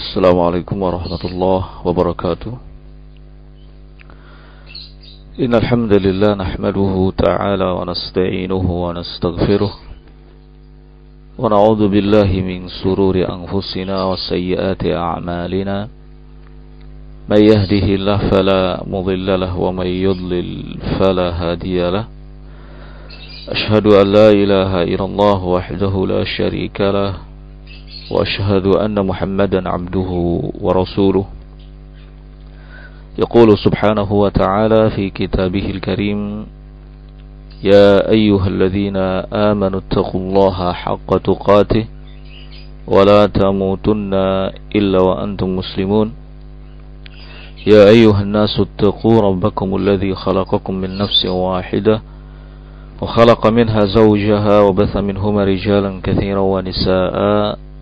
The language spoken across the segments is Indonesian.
السلام عليكم ورحمة الله وبركاته. إن الحمد لله نحمده تعالى ونستعينه ونستغفره ونعوذ بالله من سرور أنفسنا وسيئات أعمالنا. من يهده الله فلا مضل له ومن يضلل فلا هادي له. أشهد أن لا إله إلا الله وحده لا شريك له. وأشهد أن محمدا عبده ورسوله. يقول سبحانه وتعالى في كتابه الكريم يا أيها الذين آمنوا اتقوا الله حق تقاته ولا تموتن إلا وأنتم مسلمون. يا أيها الناس اتقوا ربكم الذي خلقكم من نفس واحدة وخلق منها زوجها وبث منهما رجالا كثيرا ونساء.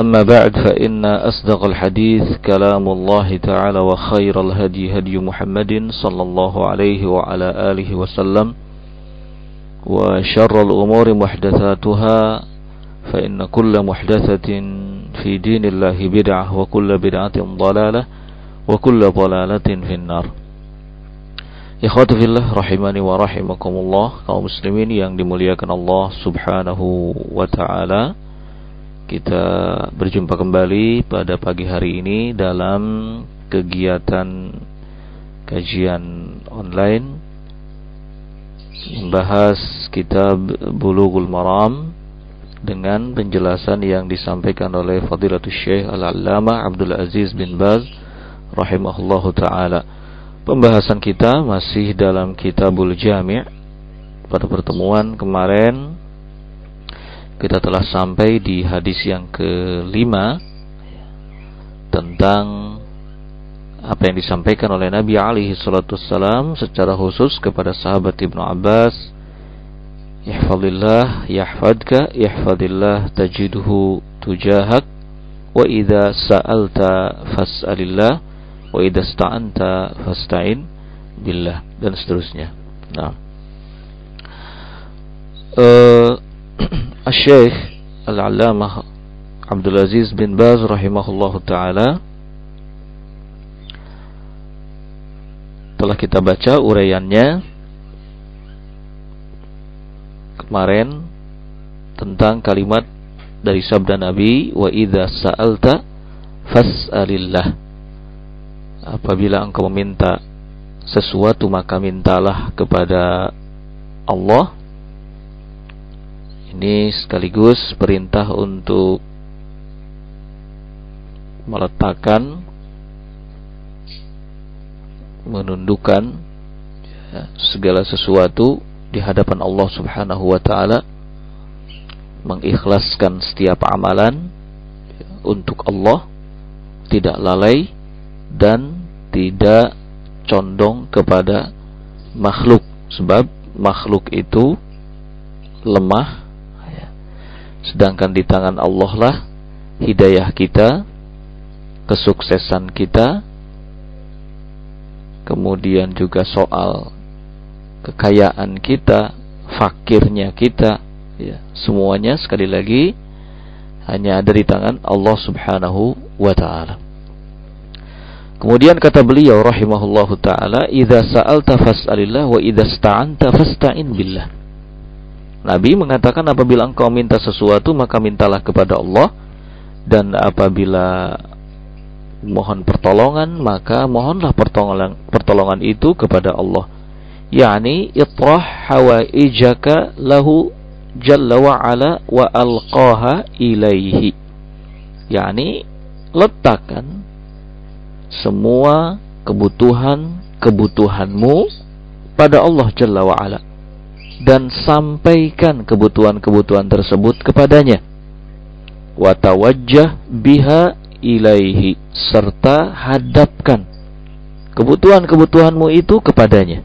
أما بعد فإن أصدق الحديث كلام الله تعالى وخير الهدي هدي محمد صلى الله عليه وعلى آله وسلم وشر الأمور محدثاتها فإن كل محدثة في دين الله بدعة وكل بدعة ضلالة وكل ضلالة في النار. Ikhwati fillah rahimani wa rahimakumullah kaum muslimin yang dimuliakan Allah Subhanahu wa taala kita berjumpa kembali pada pagi hari ini dalam kegiatan kajian online membahas kitab Bulughul Maram dengan penjelasan yang disampaikan oleh Fadilatul Syekh Al-Allamah Abdul Aziz bin Baz rahimahullahu taala. Pembahasan kita masih dalam Kitabul Jami' pada pertemuan kemarin kita telah sampai di hadis yang kelima tentang apa yang disampaikan oleh Nabi alaihi salatu wassalam secara khusus kepada sahabat Ibnu Abbas Ihfadillah yahfadka ihfadillah tajidhu tujahak wa idza sa'alta fas'alillah wa idza sta'anta fasta'in billah dan seterusnya. Nah. Uh, Syekh Al-Allamah Abdul Aziz bin Baz rahimahullahu taala telah kita baca uraiannya kemarin tentang kalimat dari sabda Nabi wa idza sa'alta fas'alillah. Apabila engkau meminta sesuatu maka mintalah kepada Allah ini sekaligus perintah untuk meletakkan menundukkan ya, segala sesuatu di hadapan Allah Subhanahu wa taala mengikhlaskan setiap amalan ya, untuk Allah tidak lalai dan tidak condong kepada makhluk sebab makhluk itu lemah. Sedangkan di tangan Allah lah hidayah kita kesuksesan kita kemudian juga soal kekayaan kita fakirnya kita ya semuanya sekali lagi hanya ada di tangan Allah Subhanahu wa taala Kemudian kata beliau rahimahullahu taala, "Idza sa'alta fas'alillah wa idza sta'anta fasta'in billah." Nabi mengatakan apabila engkau minta sesuatu maka mintalah kepada Allah dan apabila mohon pertolongan maka mohonlah pertolongan pertolongan itu kepada Allah. Yani itrah hawaijaka lahu jalla wa ala wa alqaha ilaihi. Yani letakkan semua kebutuhan-kebutuhanmu pada Allah Jalla wa'ala dan sampaikan kebutuhan-kebutuhan tersebut kepadanya. Watawajjah biha ilaihi serta hadapkan kebutuhan-kebutuhanmu itu kepadanya.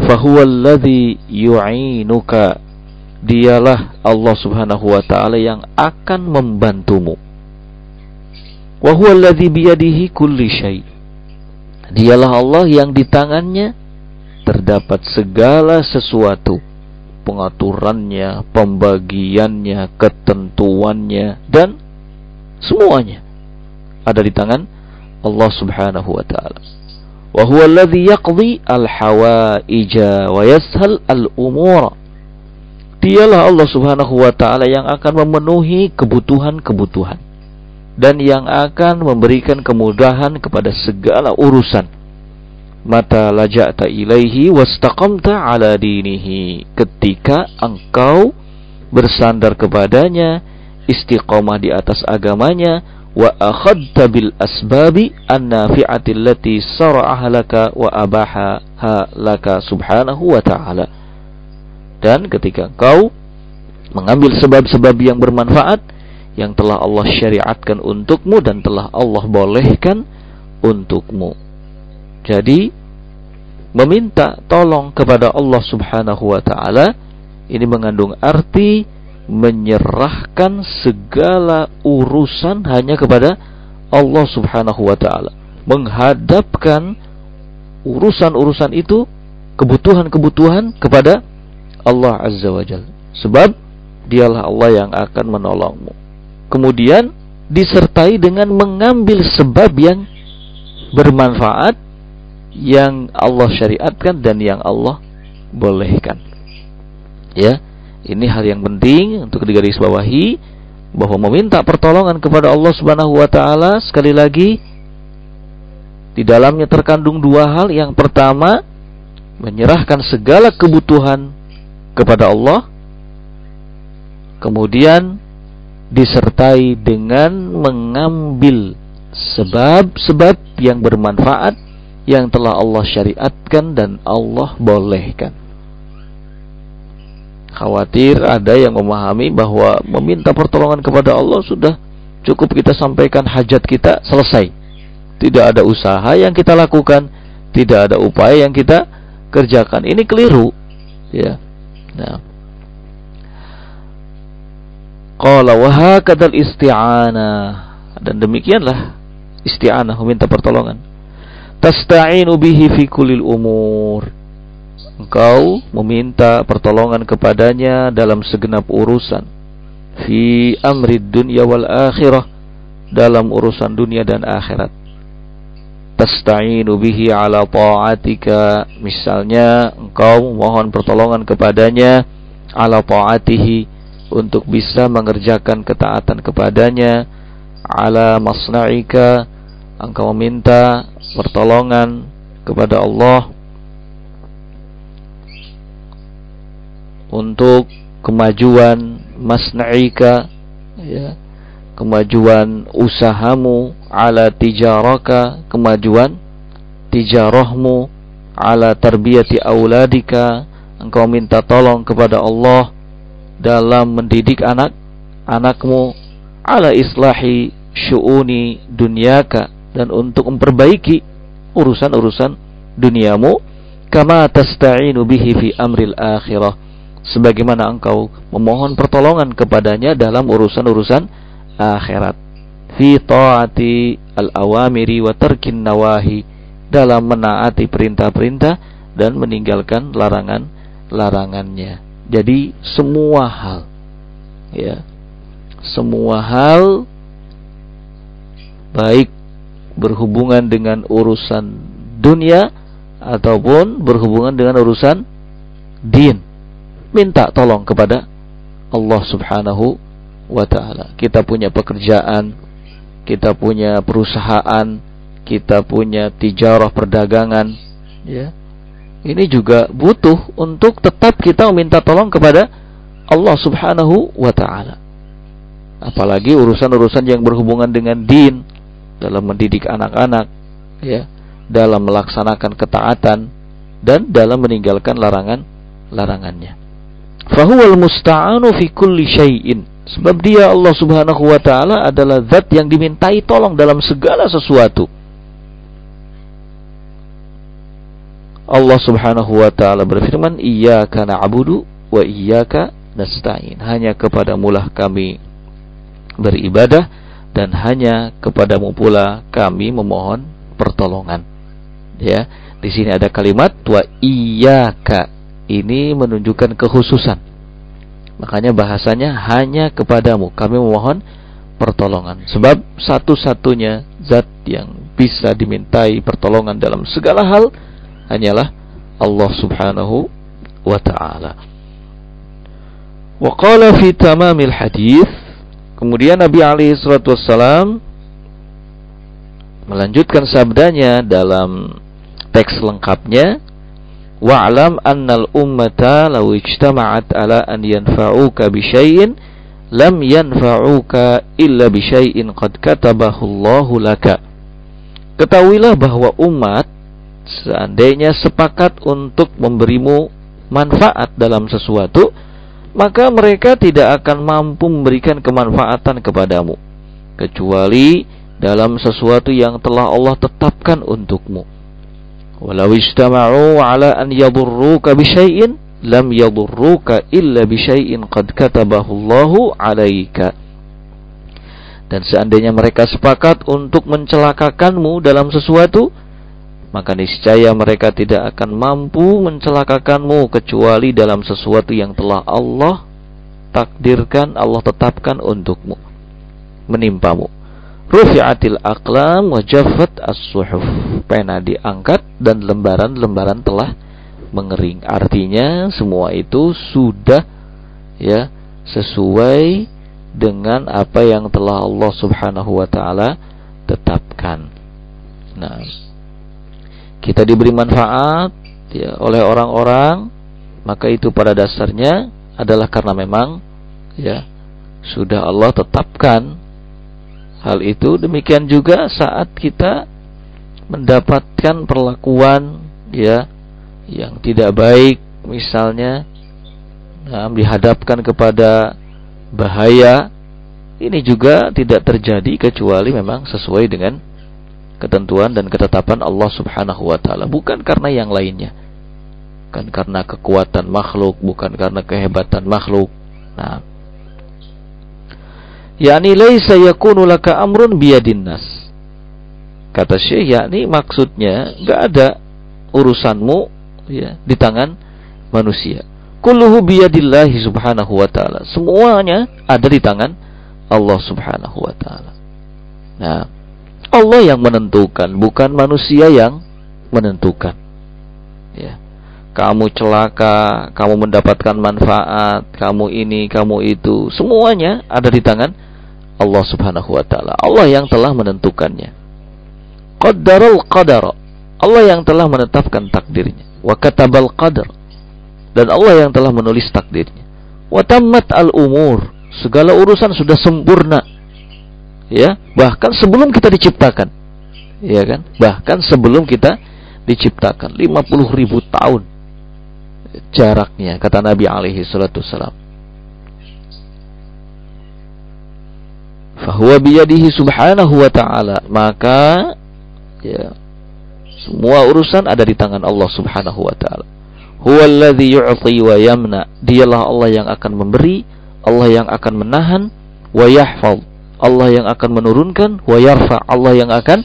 Fahuwallazi yu'inuka dialah Allah Subhanahu wa taala yang akan membantumu. Wa huwallazi biyadihi kulli syai. Dialah Allah yang di tangannya terdapat segala sesuatu. Pengaturannya pembagiannya ketentuannya dan semuanya ada di tangan Allah Subhanahu wa taala. Wa huwa alladhi yaqdi al-hawaija wa yashal al-umura. Dialah Allah Subhanahu wa taala yang akan memenuhi kebutuhan-kebutuhan dan yang akan memberikan kemudahan kepada segala urusan. Mata laja'ta ilaihi wastaqamta ala dinihi. Ketika engkau bersandar kepadanya, istiqomah di atas agamanya, wa akhadta bil asbabi an-nafi'ati allati sara'aha laka wa abaha laka subhanahu wa ta'ala. Dan ketika engkau mengambil sebab-sebab yang bermanfaat yang telah Allah syariatkan untukmu dan telah Allah bolehkan untukmu. Jadi meminta tolong kepada Allah Subhanahu wa taala ini mengandung arti menyerahkan segala urusan hanya kepada Allah Subhanahu wa taala. Menghadapkan urusan-urusan itu, kebutuhan-kebutuhan kepada Allah Azza wa Jalla. Sebab dialah Allah yang akan menolongmu. Kemudian disertai dengan mengambil sebab yang bermanfaat yang Allah syariatkan dan yang Allah bolehkan. Ya. Ini hal yang penting untuk digarisbawahi bahwa meminta pertolongan kepada Allah Subhanahu wa taala sekali lagi di dalamnya terkandung dua hal. Yang pertama, menyerahkan segala kebutuhan kepada Allah. Kemudian disertai dengan mengambil sebab-sebab yang bermanfaat yang telah Allah syariatkan dan Allah bolehkan. Khawatir ada yang memahami bahwa meminta pertolongan kepada Allah sudah cukup kita sampaikan hajat kita selesai. Tidak ada usaha yang kita lakukan, tidak ada upaya yang kita kerjakan. Ini keliru. Ya. Nah. Qala wa hakadzal isti'anah dan demikianlah isti'anah meminta pertolongan. Tasta'inu bihi fi kullil umur. Engkau meminta pertolongan kepadanya dalam segenap urusan. Fi amri dunya wal akhirah dalam urusan dunia dan akhirat. Tasta'inu bihi ala ta'atika. Misalnya engkau mohon pertolongan kepadanya ala ta'atihi untuk bisa mengerjakan ketaatan kepadanya. Ala masna'ika engkau meminta pertolongan kepada Allah untuk kemajuan masna'ika ya kemajuan usahamu ala tijaraka kemajuan tijarahmu ala tarbiyati auladika. Engkau minta tolong kepada Allah dalam mendidik anak anakmu ala islahi syu'uni dunyaka dan untuk memperbaiki urusan-urusan duniamu kama tasta'inu bihi fi amril akhirah sebagaimana engkau memohon pertolongan kepadanya dalam urusan-urusan akhirat fi taati al-awamiri wa tarkin nawahi dalam menaati perintah-perintah dan meninggalkan larangan-larangannya. Jadi semua hal ya. Semua hal baik berhubungan dengan urusan dunia ataupun berhubungan dengan urusan din minta tolong kepada Allah Subhanahu wa taala. Kita punya pekerjaan, kita punya perusahaan, kita punya tijarah perdagangan, ya. Ini juga butuh untuk tetap kita meminta tolong kepada Allah Subhanahu wa taala. Apalagi urusan-urusan yang berhubungan dengan din dalam mendidik anak-anak, ya, dalam melaksanakan ketaatan dan dalam meninggalkan larangan-larangannya fahuwal musta'anu fi kulli syai'in. Sebab dia Allah Subhanahu wa taala adalah zat yang dimintai tolong dalam segala sesuatu. Allah Subhanahu wa taala berfirman, "Iyyaka na'budu wa iyyaka nasta'in." Hanya kepadamu lah kami beribadah dan hanya kepadamu pula kami memohon pertolongan. Ya, di sini ada kalimat wa iyyaka. Ini menunjukkan kekhususan. Makanya bahasanya hanya kepadamu kami memohon pertolongan. Sebab satu-satunya zat yang bisa dimintai pertolongan dalam segala hal hanyalah Allah Subhanahu wa taala. Wa qala fi tamamil Kemudian Nabi alaihi salatu wassalam melanjutkan sabdanya dalam teks lengkapnya wa'lam annal ummata law ijtama'at ala an yanfa'uka bi syai'in lam yanfa'uka illa bi syai'in qad katabahu Allahu laka. Ketahuilah bahwa umat seandainya sepakat untuk memberimu manfaat dalam sesuatu maka mereka tidak akan mampu memberikan kemanfaatan kepadamu kecuali dalam sesuatu yang telah Allah tetapkan untukmu. Walau istama'u ala an yadurruka bisyai'in lam yadurruka illa bisyai'in qad katabahu Allahu 'alaika. Dan seandainya mereka sepakat untuk mencelakakanmu dalam sesuatu, maka niscaya mereka tidak akan mampu mencelakakanmu kecuali dalam sesuatu yang telah Allah takdirkan, Allah tetapkan untukmu, menimpamu. Rufi'atil aqlam wa jaffat as-suhuf. Pena diangkat dan lembaran-lembaran telah mengering. Artinya semua itu sudah ya sesuai dengan apa yang telah Allah Subhanahu wa taala tetapkan. Nah, kita diberi manfaat ya, oleh orang-orang, maka itu pada dasarnya adalah karena memang ya sudah Allah tetapkan hal itu. Demikian juga saat kita mendapatkan perlakuan ya yang tidak baik misalnya nah, dihadapkan kepada bahaya ini juga tidak terjadi kecuali memang sesuai dengan ketentuan dan ketetapan Allah Subhanahu wa taala, bukan karena yang lainnya. Bukan karena kekuatan makhluk, bukan karena kehebatan makhluk. Nah, yakni laisa yakunu laka amrun biyadin nas. Kata Syekh, yakni maksudnya enggak ada urusanmu ya di tangan manusia. Kulluhu biyadillahi subhanahu wa ta'ala. Semuanya ada di tangan Allah subhanahu wa ta'ala. Nah, Allah yang menentukan, bukan manusia yang menentukan. Ya. Kamu celaka, kamu mendapatkan manfaat, kamu ini, kamu itu, semuanya ada di tangan Allah Subhanahu wa taala. Allah yang telah menentukannya. Qaddaral qadar. Allah yang telah menetapkan takdirnya. Wa katabal qadar. Dan Allah yang telah menulis takdirnya. Wa tammat al umur. Segala urusan sudah sempurna ya bahkan sebelum kita diciptakan. Ya kan? Bahkan sebelum kita diciptakan. 50 ribu tahun jaraknya kata Nabi alaihi salatu salam fahuwa biyadihi subhanahu wa ta'ala. Maka ya semua urusan ada di tangan Allah subhanahu wa ta'ala. Huwa alladhi yu'ti wa yamna. Dialah Allah yang akan memberi Allah yang akan menahan wa yahfaz Allah yang akan menurunkan wa yarfa Allah yang akan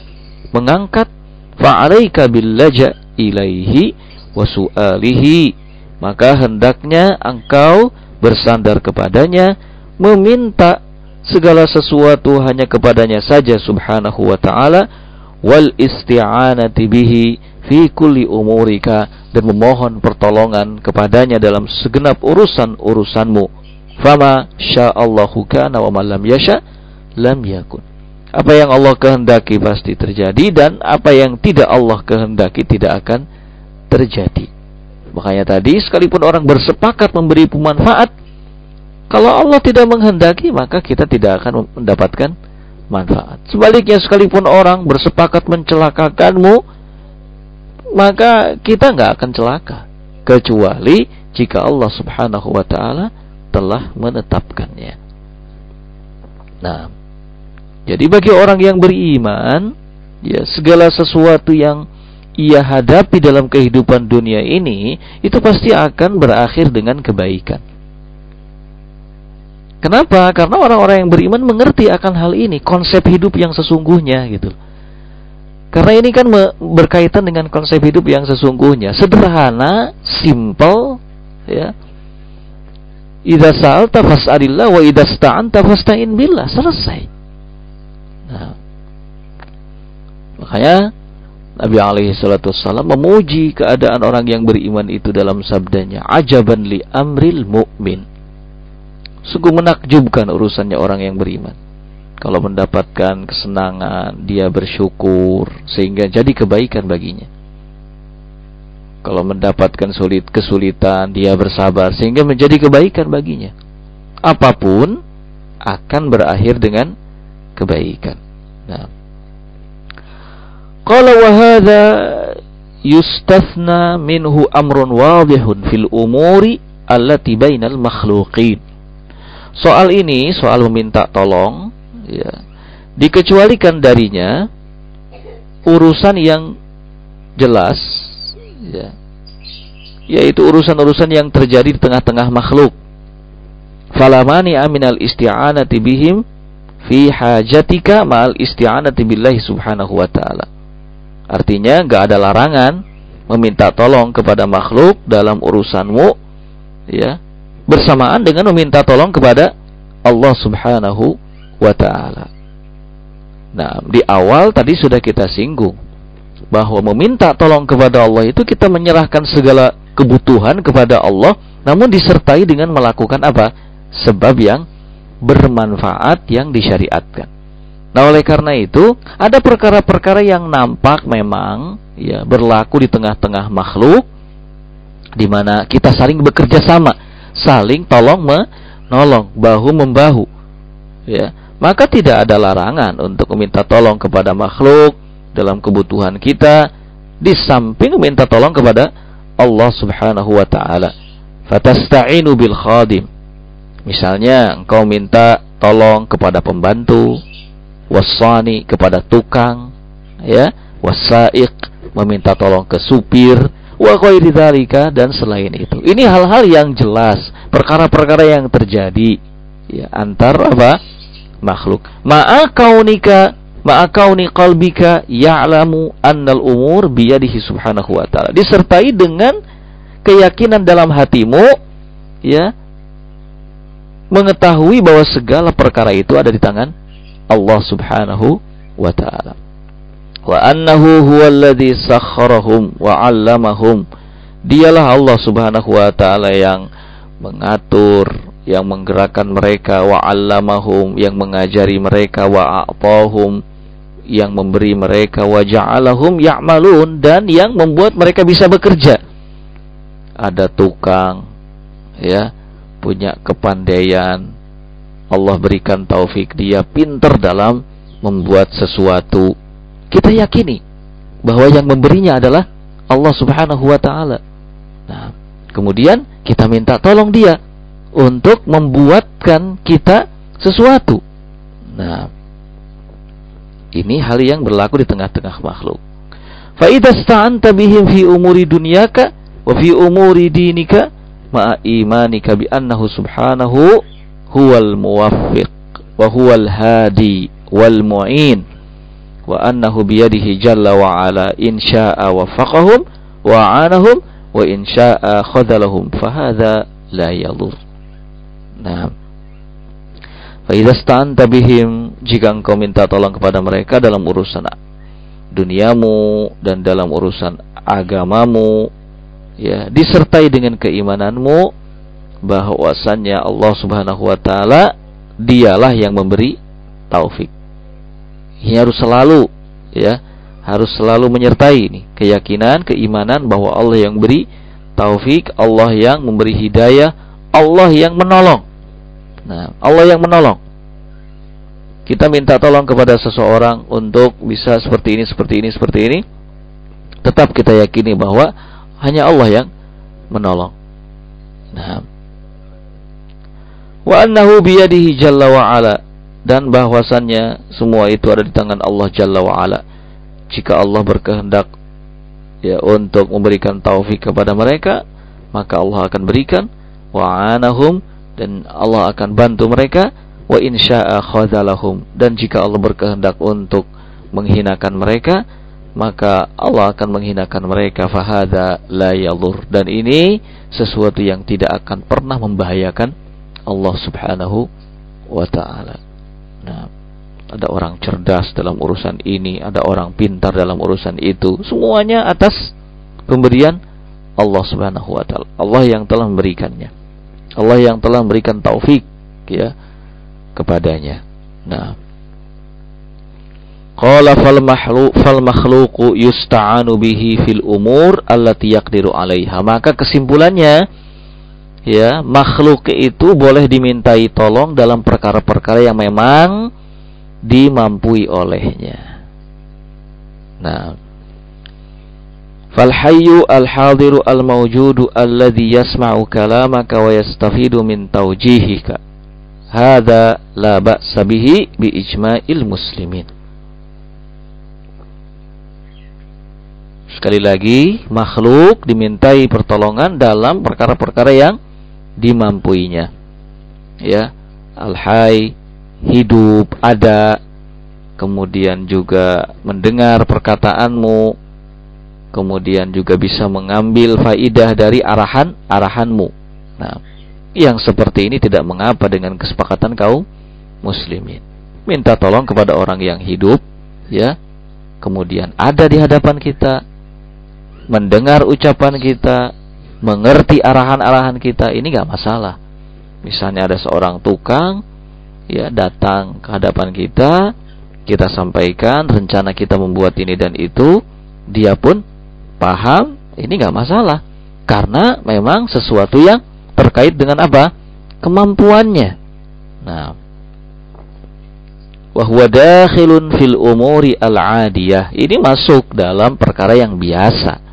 mengangkat. Fa'alaika billaja ilaihi wa su'alihi. Maka hendaknya engkau bersandar kepadanya meminta segala sesuatu hanya kepadanya saja subhanahu wa ta'ala. Wal isti'anati bihi fi kulli umurika. Dan memohon pertolongan kepadanya dalam segenap urusan-urusanmu. Fama sya'allahu kana wa man lam yasha' lam yakun. Apa yang Allah kehendaki pasti terjadi dan apa yang tidak Allah kehendaki tidak akan terjadi. Makanya tadi sekalipun orang bersepakat memberi pemanfaat, kalau Allah tidak menghendaki maka kita tidak akan mendapatkan manfaat. Sebaliknya sekalipun orang bersepakat mencelakakanmu, maka kita nggak akan celaka kecuali jika Allah Subhanahu wa taala telah menetapkannya. Nah, jadi bagi orang yang beriman, ya segala sesuatu yang ia hadapi dalam kehidupan dunia ini itu pasti akan berakhir dengan kebaikan. Kenapa? Karena orang-orang yang beriman mengerti akan hal ini, konsep hidup yang sesungguhnya gitu. Karena ini kan berkaitan dengan konsep hidup yang sesungguhnya, sederhana, simple, ya. Idza sa'alta fas'alillah wa idza sta'anta fasta'in billah. Selesai. Nah, makanya Nabi alaihi salatu memuji keadaan orang yang beriman itu dalam sabdanya, "Ajaban li amril mu'min." Sungguh menakjubkan urusannya orang yang beriman. Kalau mendapatkan kesenangan, dia bersyukur sehingga jadi kebaikan baginya. Kalau mendapatkan sulit kesulitan, dia bersabar sehingga menjadi kebaikan baginya. Apa pun akan berakhir dengan kebaikan. Nah, Qala wa hadha yustathna minhu amrun wadihun fil umuri allati bainal makhluqin. Soal ini, soal meminta tolong, ya, dikecualikan darinya urusan yang jelas, ya, yaitu urusan-urusan yang terjadi di tengah-tengah makhluk. Falamani aminal isti'anati bihim fi hajatika ma'al isti'anati billahi subhanahu wa ta'ala. Artinya nggak ada larangan meminta tolong kepada makhluk dalam urusanmu ya bersamaan dengan meminta tolong kepada Allah Subhanahu wa taala. Nah, di awal tadi sudah kita singgung bahwa meminta tolong kepada Allah itu kita menyerahkan segala kebutuhan kepada Allah namun disertai dengan melakukan apa? sebab yang bermanfaat yang disyariatkan. Nah, oleh karena itu, ada perkara-perkara yang nampak memang ya berlaku di tengah-tengah makhluk di mana kita saling bekerja sama, saling tolong menolong, bahu membahu. Ya, maka tidak ada larangan untuk meminta tolong kepada makhluk dalam kebutuhan kita di samping meminta tolong kepada Allah Subhanahu wa taala. Fatasta'inu bil khadim. Misalnya engkau minta tolong kepada pembantu, wasani kepada tukang ya wasaik meminta tolong ke supir wa ghairi dan selain itu. Ini hal-hal yang jelas perkara-perkara yang terjadi ya antar apa? Makhluk. Ma'a kaunika ma'a kauni qalbika ya'lamu annal umur biyadihi subhanahu wa ta'ala. Disertai dengan keyakinan dalam hatimu ya mengetahui bahwa segala perkara itu ada di tangan Allah Subhanahu wa taala. Wa annahu huwallazi sakharahum wa 'allamahum. Dialah Allah Subhanahu wa taala yang mengatur, yang menggerakkan mereka wa 'allamahum, yang mengajari mereka wa a'tahum, yang memberi mereka wa ja'alahum ya'malun dan yang membuat mereka bisa bekerja. Ada tukang ya, punya kepandaian, Allah berikan taufik dia pinter dalam membuat sesuatu. Kita yakini bahwa yang memberinya adalah Allah Subhanahu wa taala. Nah, kemudian kita minta tolong dia untuk membuatkan kita sesuatu. Nah, ini hal yang berlaku di tengah-tengah makhluk. Fa idza sta'anta bihim fi umuri dunyaka wa fi umuri dinika ma'a imanika bi annahu subhanahu huwal muwaffiq wa huwal hadi wal mu'in wa annahu biyadihi jalla wa ala in syaa waffaqahum wa anahum wa in syaa khadalahum fahadha la yadur nah fa idza sta'anta bihim jika engkau minta tolong kepada mereka dalam urusan duniamu dan dalam urusan agamamu ya disertai dengan keimananmu bahwasannya Allah Subhanahu wa taala dialah yang memberi taufik. Ini harus selalu ya, harus selalu menyertai ini keyakinan, keimanan bahwa Allah yang beri taufik, Allah yang memberi hidayah, Allah yang menolong. Nah, Allah yang menolong. Kita minta tolong kepada seseorang untuk bisa seperti ini, seperti ini, seperti ini. Tetap kita yakini bahwa hanya Allah yang menolong. Nah, wa annahu biyadihi jalla wa ala. Dan bahwasannya semua itu ada di tangan Allah jalla wa ala. Jika Allah berkehendak ya untuk memberikan taufik kepada mereka maka Allah akan berikan wa'anahum dan Allah akan bantu mereka. Wa insya'a khazalahum dan jika Allah berkehendak untuk menghinakan mereka maka Allah akan menghinakan mereka fahada la yalur dan ini sesuatu yang tidak akan pernah membahayakan Allah Subhanahu wa taala. Nah, ada orang cerdas dalam urusan ini, ada orang pintar dalam urusan itu. Semuanya atas pemberian Allah Subhanahu wa taala. Allah yang telah memberikannya. Allah yang telah memberikan taufik ya kepadanya. Nah, qala fal makhluq fal makhluqu yusta'anu bihi fil umur allati yaqdiru 'alaiha. Maka kesimpulannya ya, makhluk itu boleh dimintai tolong dalam perkara-perkara yang memang dimampui olehnya. Nah, Falhayyu al-hadiru al-mawjudu alladhi yasma'u kalamaka wa yastafidu min tawjihika. Hada la ba'sa bihi bi ijma'il muslimin. Sekali lagi, makhluk dimintai pertolongan dalam perkara-perkara yang dimampuinya. Ya, al-hayy hidup, ada, kemudian juga mendengar perkataanmu, kemudian juga bisa mengambil faidah dari arahan arahanmu. Nah, yang seperti ini tidak mengapa dengan kesepakatan kaum muslimin. Minta tolong kepada orang yang hidup, ya, kemudian ada di hadapan kita, mendengar ucapan kita, mengerti arahan-arahan kita, ini nggak masalah. Misalnya ada seorang tukang ya datang ke hadapan kita, kita sampaikan rencana kita membuat ini dan itu, dia pun paham, ini nggak masalah. Karena memang sesuatu yang terkait dengan apa? Kemampuannya. Nah, wahwa dakhilun fil umuri al-adiyah. Ini masuk dalam perkara yang biasa.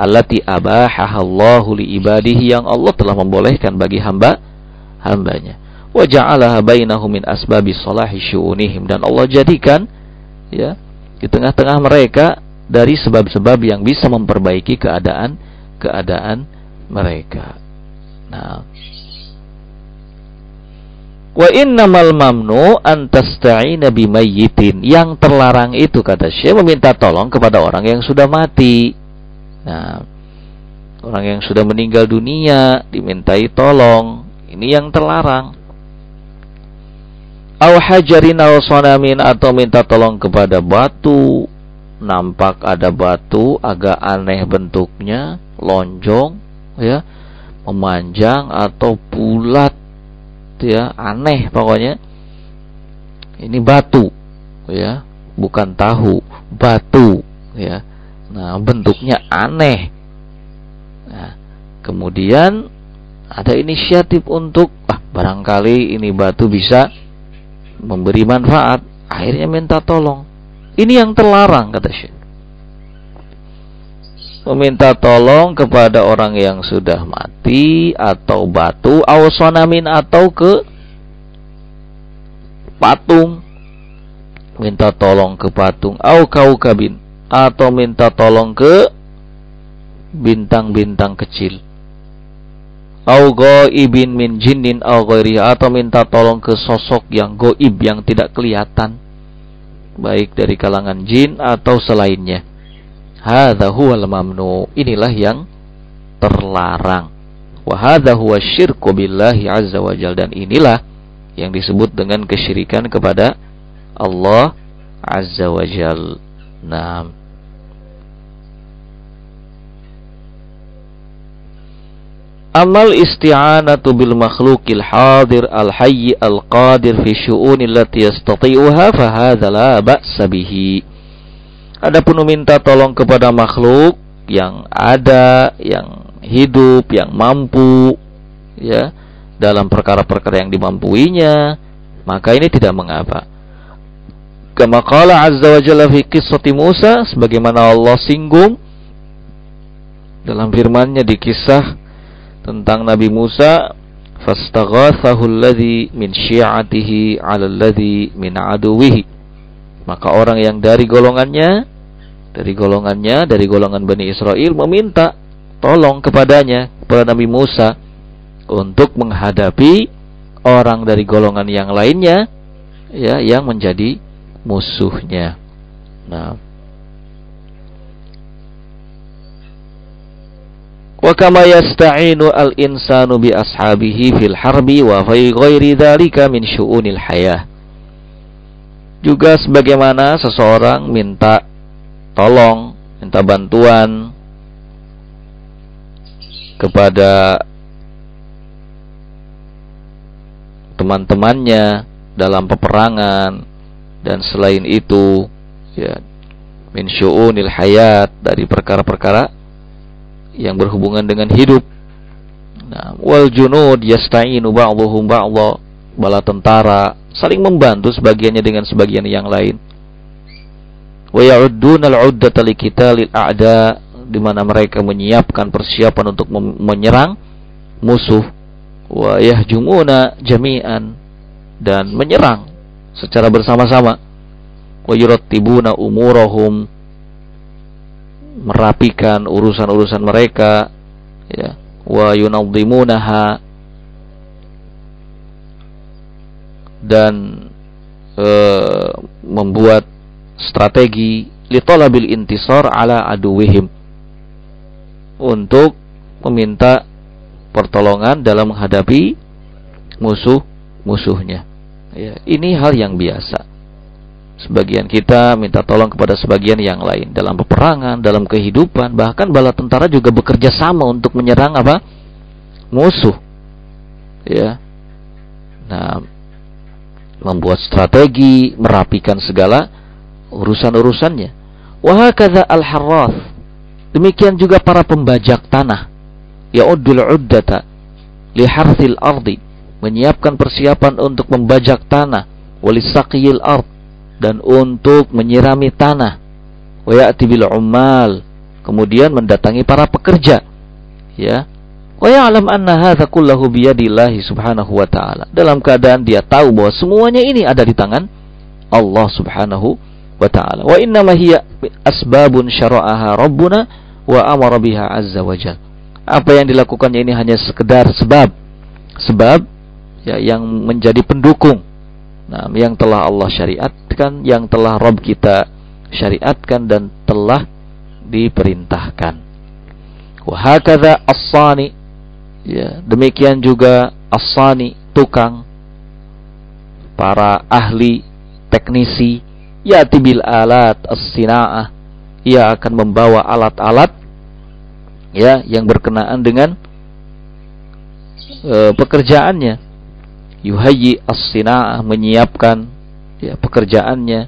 Allati abahahallahu li ibadihi yang Allah telah membolehkan bagi hamba hambanya wa ja'alaha bainahum min asbabi salahi syu'unihim dan Allah jadikan ya di tengah-tengah mereka dari sebab-sebab yang bisa memperbaiki keadaan keadaan mereka. Nah, Wa innamal mamnu an tasta'ina bimayyitin. Yang terlarang itu kata Syekh meminta tolong kepada orang yang sudah mati. Nah, orang yang sudah meninggal dunia dimintai tolong. Ini yang terlarang. Aw hajarin sonamin atau minta tolong kepada batu. Nampak ada batu agak aneh bentuknya lonjong ya memanjang atau bulat ya aneh pokoknya. Ini batu ya bukan tahu batu ya nah bentuknya aneh nah kemudian ada inisiatif untuk ah barangkali ini batu bisa memberi manfaat, akhirnya minta tolong. Ini yang terlarang kata Syekh. Meminta tolong kepada orang yang sudah mati atau batu, awsonamin atau ke patung. Minta tolong ke patung, au kau kabin atau minta tolong ke bintang-bintang kecil. Au ghaibin min jinnin au atau minta tolong ke sosok yang goib yang tidak kelihatan baik dari kalangan jin atau selainnya. Hadza huwal mamnu inilah yang terlarang. Wa hadza huwa syirku billahi azza wajal dan inilah yang disebut dengan kesyirikan kepada Allah azza wajal nah Amal isti'anatu bil makhlukil hadir al hayy al qadir fi syu'uni allati yastati'uha fa hadza la ba'sa bihi. Adapun meminta tolong kepada makhluk yang ada, yang hidup, yang mampu ya dalam perkara-perkara yang dimampuinya, maka ini tidak mengapa. Kama qala azza wa jalla fi qissati Musa sebagaimana Allah singgung dalam firman-Nya di kisah tentang Nabi Musa fastaghathahu alladhi min syi'atihi 'ala alladhi min aduwihi maka orang yang dari golongannya dari golongannya, dari golongan Bani Israel meminta tolong kepadanya, kepada Nabi Musa untuk menghadapi orang dari golongan yang lainnya ya yang menjadi musuhnya. Nah, Wa kama yasta'inu al-insanu bi ashabihi fil harbi wa fi ghairi dzalika min syu'unil hayah. Juga sebagaimana seseorang minta tolong, minta bantuan kepada teman-temannya dalam peperangan dan selain itu ya min syu'unil hayat dari perkara-perkara yang berhubungan dengan hidup. Nah, wal junud yasta'inu ba'dhum ba'dha bala tentara saling membantu sebagiannya dengan sebagian yang lain. Wa ya'udduna al-'uddata liqitalil a'da di mana mereka menyiapkan persiapan untuk menyerang musuh wa yahjumuna jami'an dan menyerang secara bersama-sama wa yurattibuna umurahum merapikan urusan-urusan mereka ya wa yunadhimunaha dan e, membuat strategi litolabil intisar ala aduwihim untuk meminta pertolongan dalam menghadapi musuh-musuhnya. Ya, ini hal yang biasa. Sebagian kita minta tolong kepada sebagian yang lain dalam peperangan, dalam kehidupan, bahkan bala tentara juga bekerja sama untuk menyerang apa? musuh. Ya. Nah, membuat strategi, merapikan segala urusan-urusannya. Wahakadha al-harrath. Demikian juga para pembajak tanah. Ya'uddul uddata liharthil ardi. Menyiapkan persiapan untuk membajak tanah. Walisaqiyil ard dan untuk menyirami tanah. Wa ya'ti bil ummal, kemudian mendatangi para pekerja. Ya. Wa ya'lam anna hadza kullahu biyadillahi subhanahu wa ta'ala. Dalam keadaan dia tahu bahwa semuanya ini ada di tangan Allah subhanahu wa ta'ala. Wa inna ma hiya asbabun syara'aha rabbuna wa amara biha azza wa jal. Apa yang dilakukannya ini hanya sekedar sebab. Sebab ya, yang menjadi pendukung Nah, yang telah Allah syariatkan, yang telah Rob kita syariatkan dan telah diperintahkan. Wahakadha as-sani. Ya, demikian juga as-sani, tukang para ahli teknisi yati bil alat as-sinaah. Ia akan membawa alat-alat ya yang berkenaan dengan uh, pekerjaannya yuhayyi as-sina'ah menyiapkan ya pekerjaannya.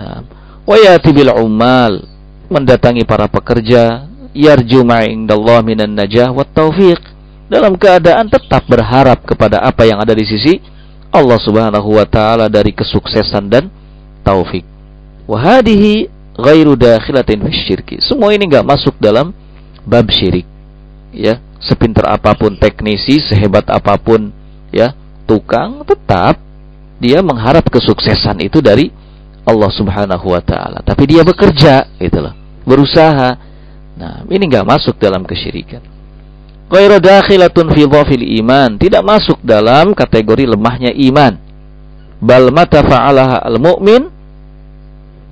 Nah, wa yati ummal mendatangi para pekerja yarju ma'indallah minan najah wat taufiq dalam keadaan tetap berharap kepada apa yang ada di sisi Allah Subhanahu wa taala dari kesuksesan dan taufik. Wa hadhihi ghairu dakhilatin. Semua ini enggak masuk dalam bab syirik. Ya, sepintar apa pun teknisi, sehebat apa pun ya tukang tetap dia mengharap kesuksesan itu dari Allah Subhanahu wa taala. Tapi dia bekerja gitu loh, berusaha. Nah, ini enggak masuk dalam kesyirikan. Ghairu dakhilatun fi dhafil iman, tidak masuk dalam kategori lemahnya iman. Bal mata fa'alaha al-mu'min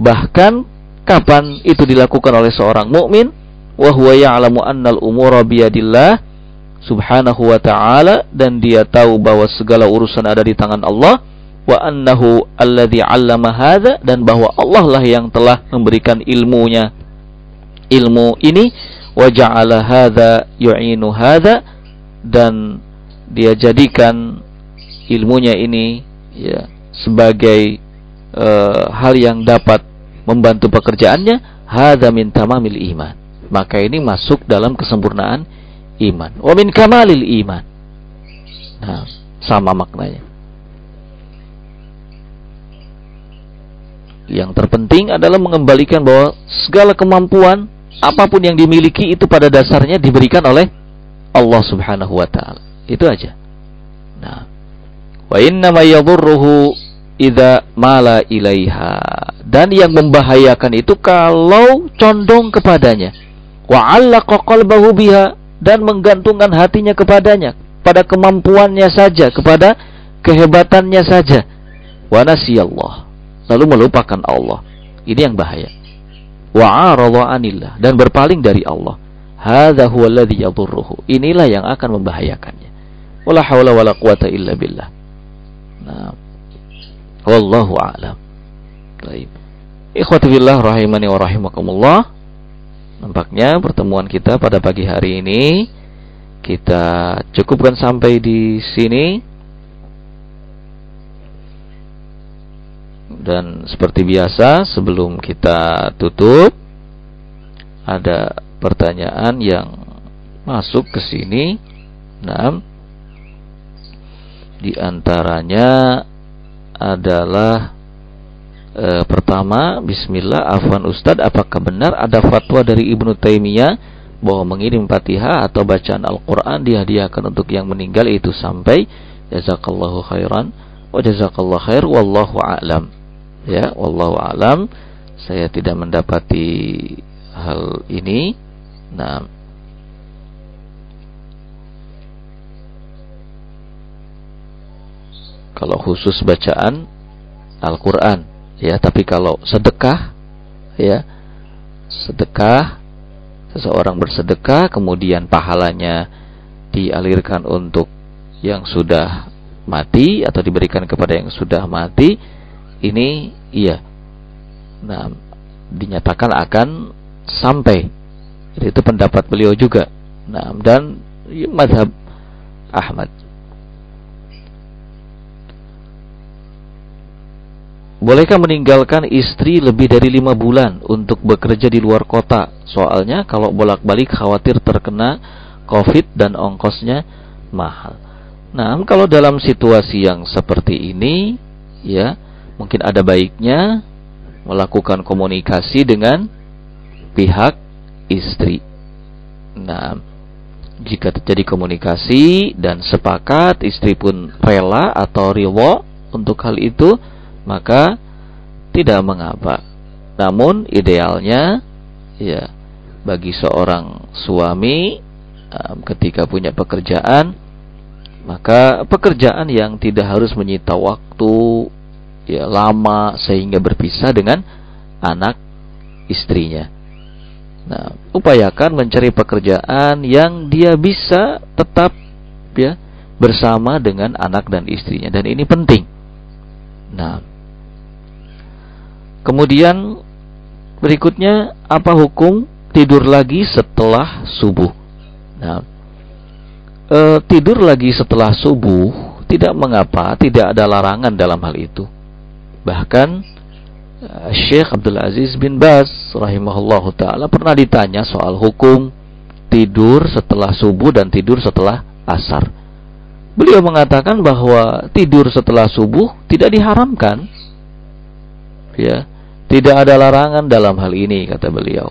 bahkan kapan itu dilakukan oleh seorang mukmin wa huwa ya'lamu annal umura biyadillah subhanahu wa ta'ala dan dia tahu bahwa segala urusan ada di tangan Allah wa annahu alladhi 'allama hadha dan bahwa Allah lah yang telah memberikan ilmunya. Ilmu ini wa ja'ala hadha yu'inu hadha dan dia jadikan ilmunya ini ya sebagai uh, hal yang dapat membantu pekerjaannya. Hadza min tamamil iman. Maka ini masuk dalam kesempurnaan iman. Wa min kamalil iman. Nah, sama maknanya. Yang terpenting adalah mengembalikan bahwa segala kemampuan apa pun yang dimiliki itu pada dasarnya diberikan oleh Allah Subhanahu wa taala. Itu aja. Nah, wa inna ma yadhurruhu idza mala ilaiha dan yang membahayakan itu kalau condong kepadanya wa 'allaqa qalbahu biha dan menggantungkan hatinya kepadanya pada kemampuannya saja kepada kehebatannya saja. Wa nasiyallah lalu melupakan Allah. Ini yang bahaya. Wa anillah dan berpaling dari Allah. Hadza huwa alladhi yadurruhu. Inilah yang akan membahayakannya. Wala haula wala quwata illa billah. Nah wallahu a'lam. Baik. Ikhwati billah rahimani wa rahimakumullah nampaknya pertemuan kita pada pagi hari ini kita cukupkan sampai di sini Dan seperti biasa sebelum kita tutup ada pertanyaan yang masuk ke sini. Nah, di antaranya adalah e, pertama Bismillah Afwan Ustadz apakah benar ada fatwa dari Ibnu Taimiyah bahwa mengirim Fatihah atau bacaan Al-Qur'an dihadiahkan untuk yang meninggal itu sampai jazakallahu khairan wa jazakallahu khair wallahu a'lam. Ya wallahu alam. Saya tidak mendapati hal ini. Nah kalau khusus bacaan Al-Qur'an ya tapi kalau sedekah ya sedekah seseorang bersedekah kemudian pahalanya dialirkan untuk yang sudah mati atau diberikan kepada yang sudah mati ini iya. Nah dinyatakan akan sampai. Jadi itu pendapat beliau juga. Nah dan ya, madhab Ahmad Bolehkah meninggalkan istri lebih dari lima bulan untuk bekerja di luar kota? Soalnya kalau bolak-balik khawatir terkena COVID dan ongkosnya mahal. Nah, kalau dalam situasi yang seperti ini, ya, mungkin ada baiknya melakukan komunikasi dengan pihak istri. Nah, jika terjadi komunikasi dan sepakat istri pun rela atau riwo untuk hal itu, maka tidak mengapa. Namun idealnya ya bagi seorang suami um, ketika punya pekerjaan maka pekerjaan yang tidak harus menyita waktu ya lama sehingga berpisah dengan anak istrinya. Nah, upayakan mencari pekerjaan yang dia bisa tetap ya bersama dengan anak dan istrinya dan ini penting. Nah, kemudian berikutnya apa hukum tidur lagi setelah subuh? Nah, e, tidur lagi setelah subuh tidak mengapa, tidak ada larangan dalam hal itu. Bahkan eh, Syekh Abdul Aziz bin Baz rahimahullah taala pernah ditanya soal hukum tidur setelah subuh dan tidur setelah asar. Beliau mengatakan bahwa tidur setelah subuh tidak diharamkan. Ya, tidak ada larangan dalam hal ini kata beliau.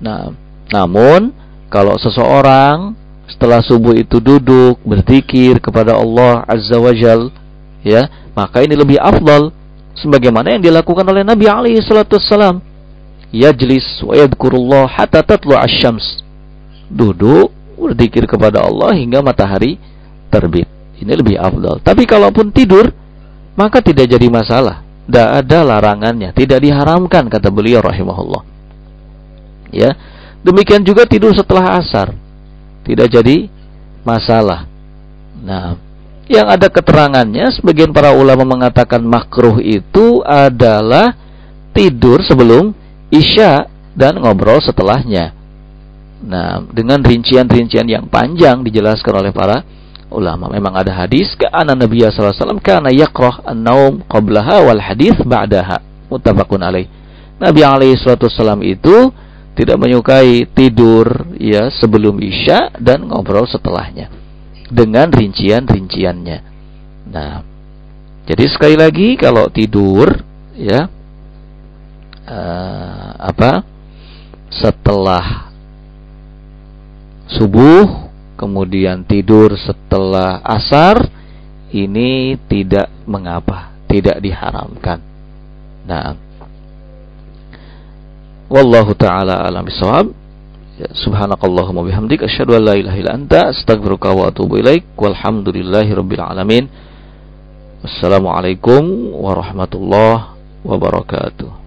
Nah, namun kalau seseorang setelah subuh itu duduk berzikir kepada Allah Azza wa Jal, ya, maka ini lebih afdal sebagaimana yang dilakukan oleh Nabi alaihi salatu wassalam. Yajlis wa yadhkurullah hatta tatlu asy-syams duduk berzikir kepada Allah hingga matahari terbit. Ini lebih afdal. Tapi kalaupun tidur maka tidak jadi masalah tidak ada larangannya. Tidak diharamkan kata beliau rahimahullah. Ya. Demikian juga tidur setelah asar. Tidak jadi masalah. Nah yang ada keterangannya sebagian para ulama mengatakan makruh itu adalah tidur sebelum isya dan ngobrol setelahnya. Nah, dengan rincian-rincian yang panjang dijelaskan oleh para ulama. Memang ada hadis ke anak Nabi wasallam kana yakrah an-naum qablaha wal hadis ba'daha. Muttafaqun alaih. Nabi alaihi salatu itu tidak menyukai tidur ya sebelum isya dan ngobrol setelahnya dengan rincian-rinciannya. Nah, jadi sekali lagi kalau tidur ya uh, apa setelah subuh kemudian tidur setelah asar ini tidak mengapa tidak diharamkan. Nah, wallahu taala alam bisawab. Ya, subhanakallahumma bihamdik asyhadu an la ilaha illa anta astaghfiruka wa atubu ilaik walhamdulillahirabbil alamin. Wassalamualaikum warahmatullahi wabarakatuh.